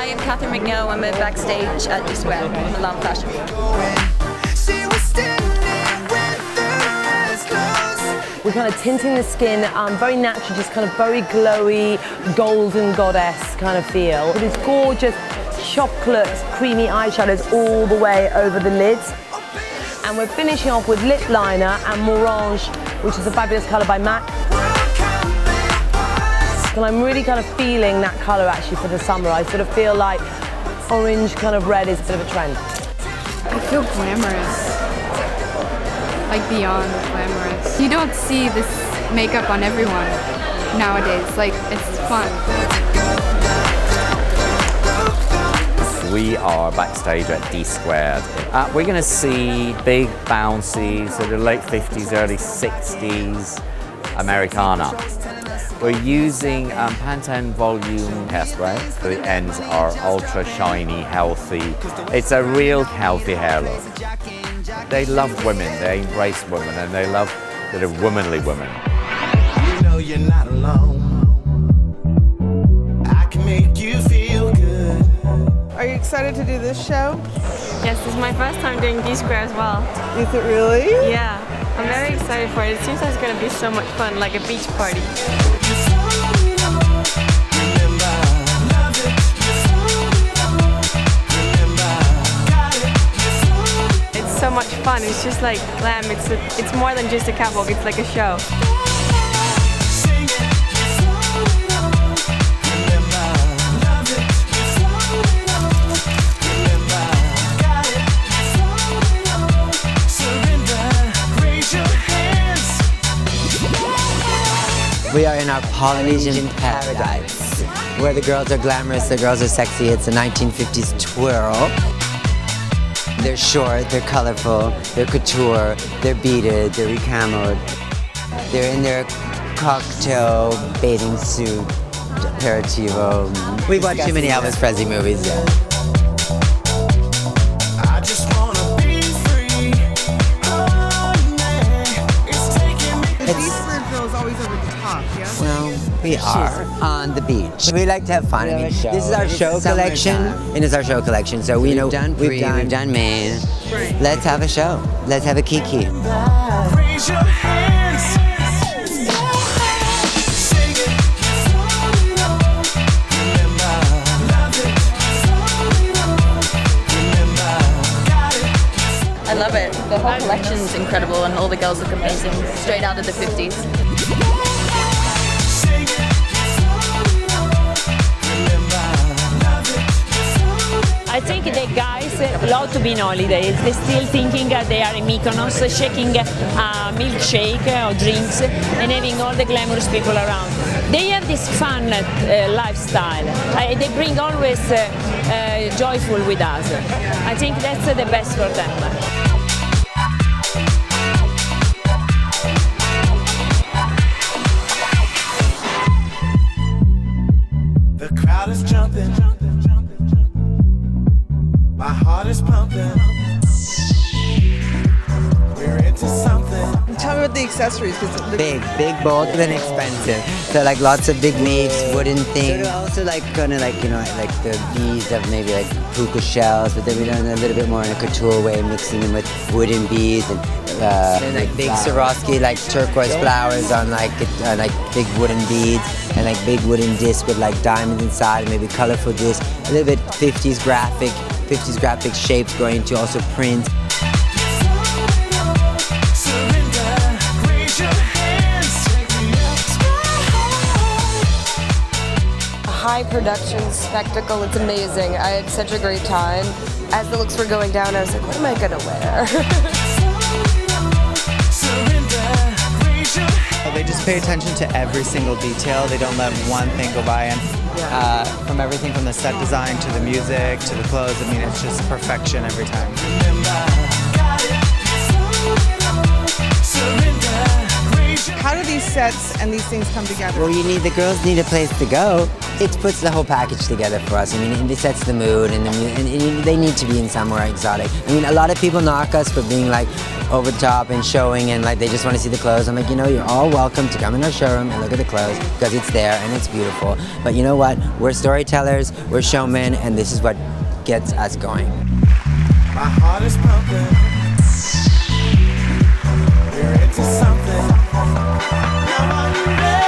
Hi, I'm Catherine McNeil. I'm a backstage at D Square. I'm Fashion. We're kind of tinting the skin, um, very natural, just kind of very glowy, golden goddess kind of feel. With these gorgeous chocolate, creamy eyeshadows all the way over the lids. And we're finishing off with lip liner and Morange, which is a fabulous colour by MAC. And I'm really kind of feeling that colour actually for the summer. I sort of feel like orange kind of red is a bit of a trend. I feel glamorous. Like beyond glamorous. You don't see this makeup on everyone nowadays. Like, it's fun. We are backstage at D Squared. Uh, we're going to see big, bouncy, sort of late 50s, early 60s Americana. We're using um, Pantene Volume hairspray. The ends are ultra shiny, healthy. It's a real healthy hair look. They love women, they embrace women, and they love sort of womanly women. You know you're not alone. I can make you feel good. Are you excited to do this show? Yes, this is my first time doing D Square as well. Is it really? Yeah, I'm very excited for it. It seems like it's going to be so much fun, like a beach party. Fun. It's just like glam. It's a, it's more than just a catwalk. It's like a show. We are in our Polynesian paradise, where the girls are glamorous, the girls are sexy. It's a 1950s twirl. They're short, they're colorful, they're couture, they're beaded, they're recamoed. They're in their cocktail bathing suit, aperitivo. We've watched too many Elvis Presley movies. Yeah. We are on the beach. We like to have fun. I mean, this is our show collection, and it's our show collection. So we know we've done pre, we've done main. Let's have a show. Let's have a kiki. Raise your hands. Sing it. Remember, love it. Remember, got it. I love it. The whole collection's incredible and all the girls look amazing. Straight out of the 50s. I think the guys love to be in holidays. They're still thinking they are in Mykonos, shaking a milkshake or drinks and having all the glamorous people around. They have this fun uh, lifestyle. Uh, they bring always uh, uh, joyful with us. I think that's uh, the best for them. Is pumping. We're into something. Tell me about the accessories, because the Big, big, bold, and expensive. So like lots of big leaves, wooden things. So also like kind of like you know like the beads of maybe like puka shells, but then we done a little bit more in a couture way, mixing them with wooden beads and, uh, and like big Swarovski like turquoise flowers on like uh, like big wooden beads and like big wooden discs with like diamonds inside, maybe colorful discs. A little bit 50s graphic, 50s graphic shapes going to also print. Surrender. Raise your hands. Take me up. high production spectacle. It's amazing. I had such a great time. As the looks were going down, I was like, what am I gonna wear? Surrender. Raise your hands. They just pay attention to every single detail. They don't let one thing go by. And uh, from everything from the set design to the music to the clothes, I mean, it's just perfection every time. How do these sets and these things come together? Well, you need the girls need a place to go, It puts the whole package together for us. I mean, it sets the mood, and, the, mu- and it- they need to be in somewhere exotic. I mean, a lot of people knock us for being like over the top and showing, and like they just want to see the clothes. I'm like, you know, you're all welcome to come in our showroom and look at the clothes because it's there and it's beautiful. But you know what? We're storytellers, we're showmen, and this is what gets us going. My heart is pumping. We're into something. Ready?